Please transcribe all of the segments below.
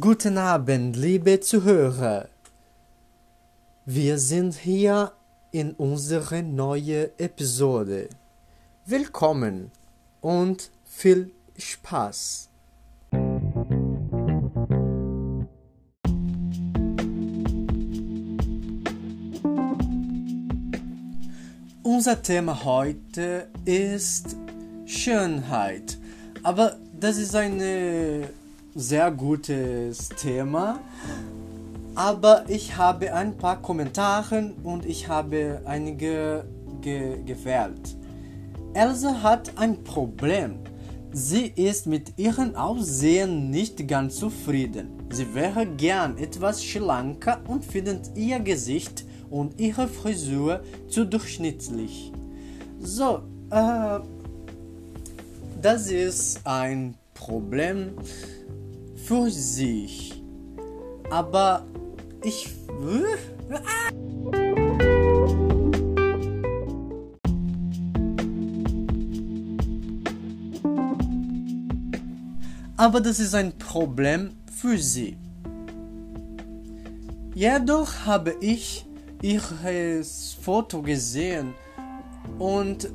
Guten Abend, liebe Zuhörer. Wir sind hier in unserer neuen Episode. Willkommen und viel Spaß. Unser Thema heute ist Schönheit. Aber das ist ein sehr gutes Thema. Aber ich habe ein paar Kommentare und ich habe einige ge gewählt. Elsa hat ein Problem. Sie ist mit ihrem Aussehen nicht ganz zufrieden. Sie wäre gern etwas schlanker und findet ihr Gesicht und ihre Frisur zu durchschnittlich. So, äh, das ist ein Problem für sich. Aber ich. Aber das ist ein Problem für sie. Jedoch habe ich ihr Foto gesehen und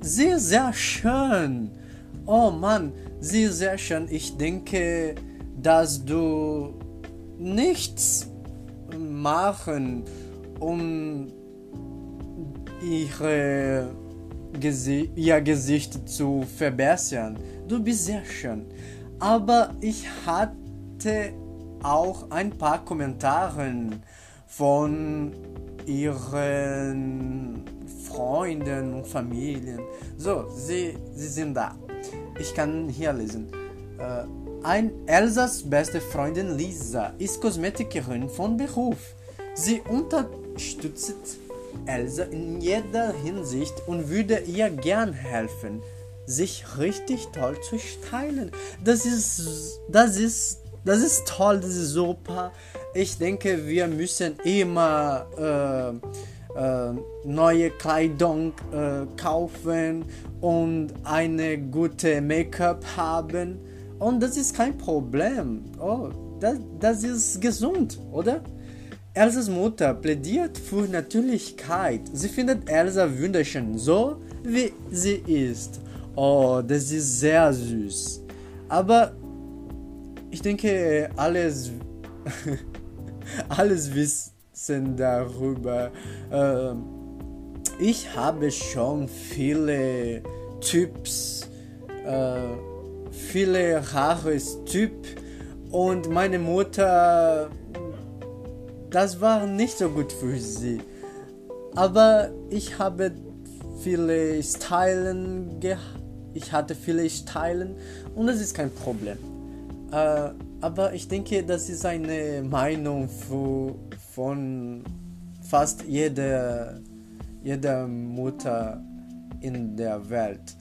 sehr, sehr schön. Oh Mann, sehr, sehr schön. Ich denke, dass du nichts machen, um ihre Gesi ihr Gesicht zu verbessern. Du bist sehr schön. Aber ich hatte auch ein paar Kommentare von ihren Freunden und Familien. So, sie, sie sind da. Ich kann hier lesen. Äh, ein Elsas beste Freundin Lisa ist Kosmetikerin von Beruf. Sie unterstützt Elsa in jeder Hinsicht und würde ihr gern helfen, sich richtig toll zu stylen. Das ist, das ist, das ist toll, das ist super. Ich denke, wir müssen immer äh, äh, neue Kleidung äh, kaufen und eine gute Make-up haben und das ist kein Problem. Oh, das, das ist gesund, oder? Elsas Mutter plädiert für Natürlichkeit. Sie findet Elsa wunderschön, so wie sie ist. Oh, das ist sehr süß. Aber ich denke, alles, alles wissen darüber. Äh, ich habe schon viele Tipps. Äh, viele rares Typ und meine Mutter, das war nicht so gut für sie. Aber ich habe viele Stylen ich hatte viele Stylen und das ist kein Problem. Äh, aber ich denke, das ist eine Meinung für, von fast jeder, jeder Mutter in der Welt.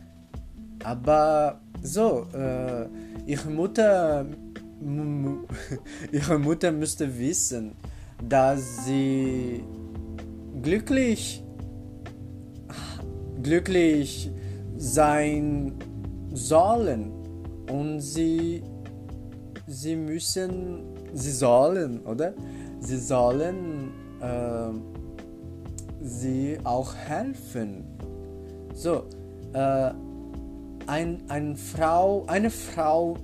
Aber so, äh, ihre Mutter, ihre Mutter müsste wissen, dass sie glücklich, glücklich sein sollen und sie, sie müssen, sie sollen, oder? Sie sollen äh, sie auch helfen. So, äh, ein, ein Frau, eine Frau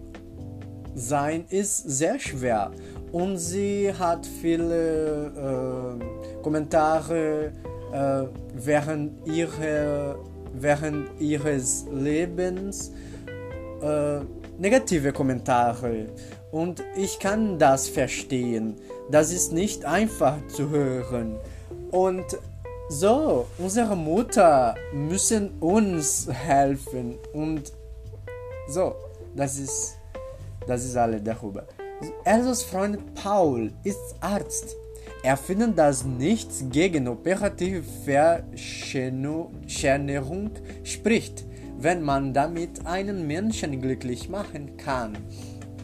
sein ist sehr schwer. Und sie hat viele äh, Kommentare äh, während, ihrer, während ihres Lebens, äh, negative Kommentare. Und ich kann das verstehen. Das ist nicht einfach zu hören. Und so, unsere Mutter müssen uns helfen und so, das ist, das ist alles darüber. Elsas Freund Paul ist Arzt. Er findet, dass nichts gegen operative Verschönerung spricht, wenn man damit einen Menschen glücklich machen kann.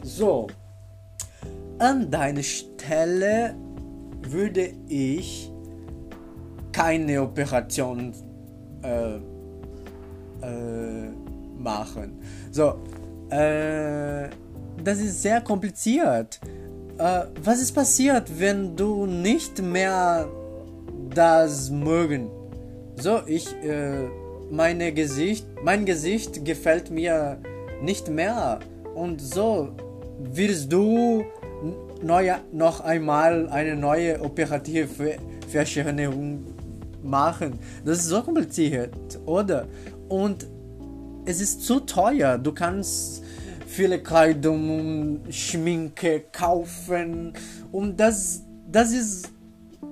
So, an deiner Stelle würde ich keine Operation äh, äh, machen. So, äh, das ist sehr kompliziert. Äh, was ist passiert, wenn du nicht mehr das mögen? So, ich, äh, meine Gesicht, mein Gesicht gefällt mir nicht mehr. Und so wirst du neue, noch einmal eine neue operative Verschönerung machen. Das ist so kompliziert, oder? Und es ist zu teuer. Du kannst viele Kleidung Schminke kaufen und das, das ist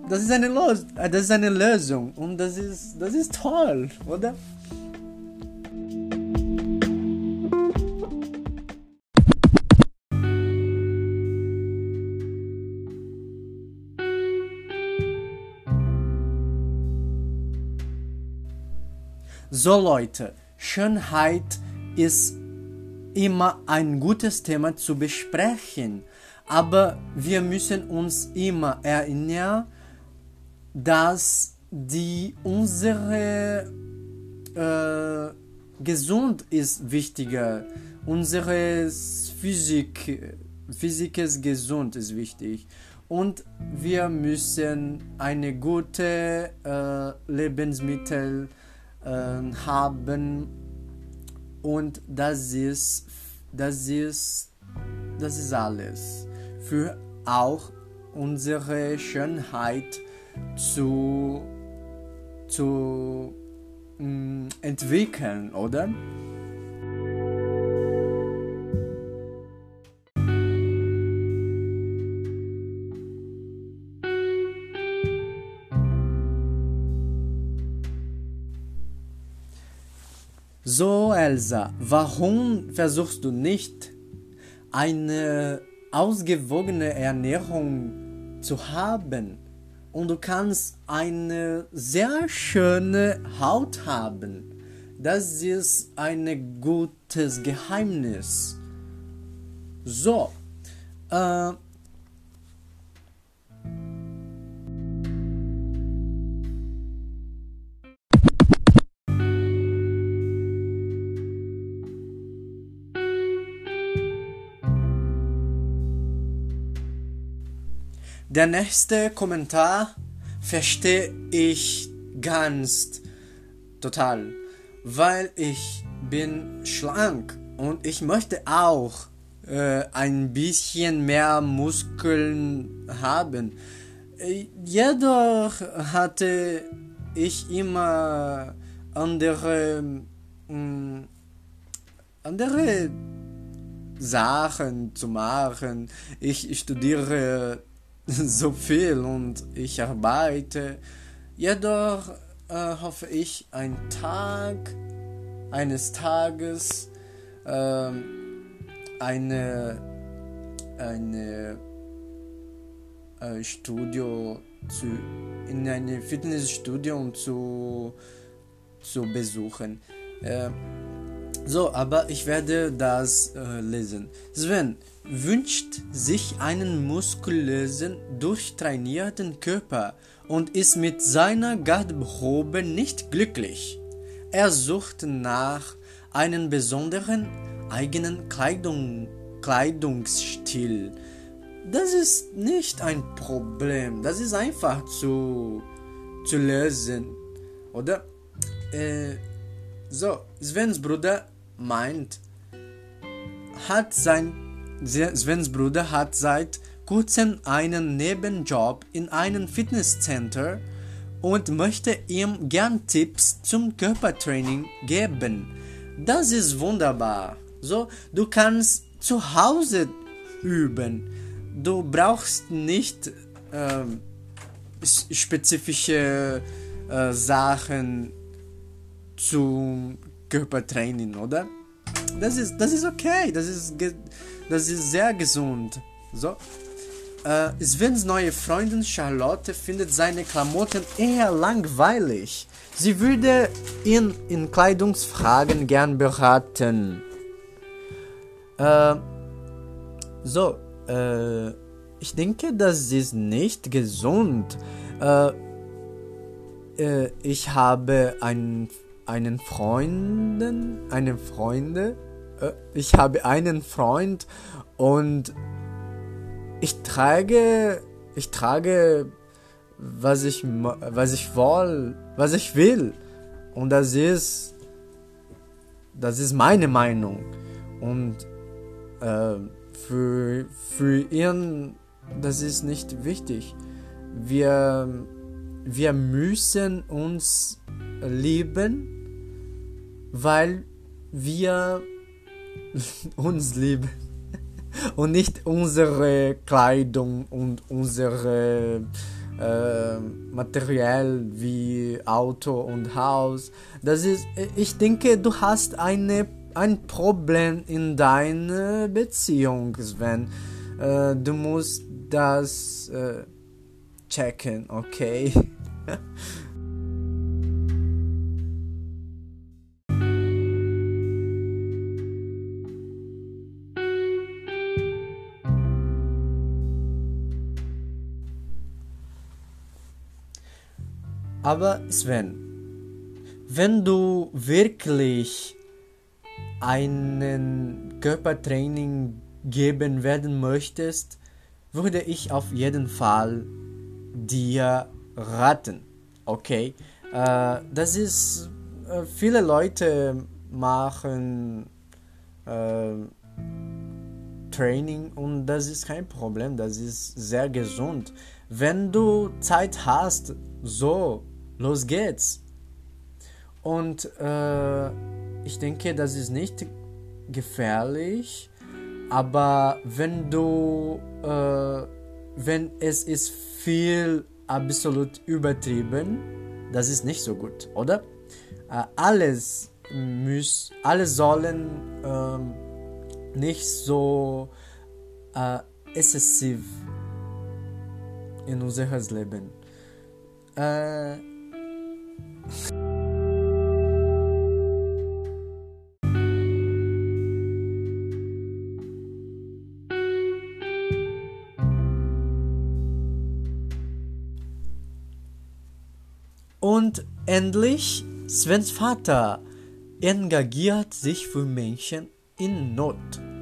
das ist eine Lösung, das ist eine Lösung und das ist das ist toll, oder? So Leute, Schönheit ist immer ein gutes Thema zu besprechen, aber wir müssen uns immer erinnern, dass die unsere äh, gesund ist wichtiger, unsere Physik, ist gesund ist wichtig und wir müssen eine gute äh, Lebensmittel haben und das ist das ist das ist alles für auch unsere Schönheit zu zu mh, mm, entwickeln, oder? So, Elsa, warum versuchst du nicht eine ausgewogene Ernährung zu haben? Und du kannst eine sehr schöne Haut haben. Das ist ein gutes Geheimnis. So, äh, Der nächste Kommentar verstehe ich ganz total, weil ich bin schlank und ich möchte auch äh, ein bisschen mehr Muskeln haben. Äh, jedoch hatte ich immer andere mh, mm, andere Sachen zu machen. Ich studiere so viel und ich arbeite. Jedoch äh, hoffe ich, ein Tag, eines Tages, äh, eine, eine äh, Studio zu, in ein Fitnessstudio zu, zu besuchen. So, aber ich werde das äh, lesen. Sven wünscht sich einen muskulösen, durchtrainierten Körper und ist mit seiner Garderobe nicht glücklich. Er sucht nach einem besonderen eigenen Kleidung, Kleidungsstil. Das ist nicht ein Problem, das ist einfach zu, zu lösen, oder? Äh, so, Svens Bruder meint, hat sein Svens Bruder hat seit kurzem einen Nebenjob in einem Fitnesscenter und möchte ihm gern Tipps zum Körpertraining geben. Das ist wunderbar. So, du kannst zu Hause üben. Du brauchst nicht äh, spezifische äh, Sachen zum Körpertraining, oder? Das ist, das ist okay, das ist, das ist sehr gesund. So. Äh, Svens neue Freundin Charlotte findet seine Klamotten eher langweilig. Sie würde ihn in Kleidungsfragen gern beraten. Äh, so, äh, ich denke, das ist nicht gesund. Äh, äh, ich habe einen, einen Freunden, eine Freunde, äh, ich habe einen Freund Und ich trage, ich trage, was ich, was ich will, was ich will. Und das ist, das ist meine Meinung. Und äh, für, für ihn, das ist nicht wichtig. Wir, wir müssen uns lieben, weil wir uns lieben und nicht unsere Kleidung und unsere äh, Material wie Auto und Haus. Das ist, ich denke, du hast eine, ein Problem in deiner Beziehung, Sven. Äh, du musst das äh, checken, okay? Aber Sven, wenn du wirklich einen Körpertraining geben werden möchtest, würde ich auf jeden Fall dir raten. Okay, äh, das ist äh, viele Leute machen äh, Training und das ist kein Problem, das ist sehr gesund. Wenn du Zeit hast, so los geht's. Und äh, ich denke, das ist nicht gefährlich, aber wenn du, äh, wenn es ist viel absolut übertrieben, das ist nicht so gut, oder? Äh, alles muss, alle sollen ähm, nicht so äh, exzessiv in unserem Leben. Äh, und endlich Svens Vater engagiert sich für Menschen in Not.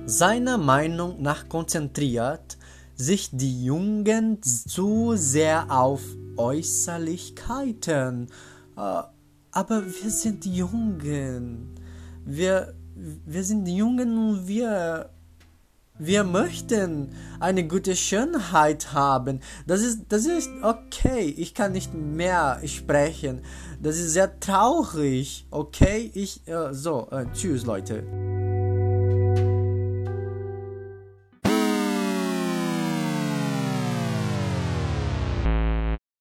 Seiner Meinung nach konzentriert sich die Jungen zu sehr auf Äußerlichkeiten Uh, aber wir sind Jungen. Wir, wir sind Jungen und wir, wir möchten eine gute Schönheit haben. Das ist, das ist okay. Ich kann nicht mehr sprechen. Das ist sehr traurig. Okay, ich, uh, so, uh, tschüss, Leute.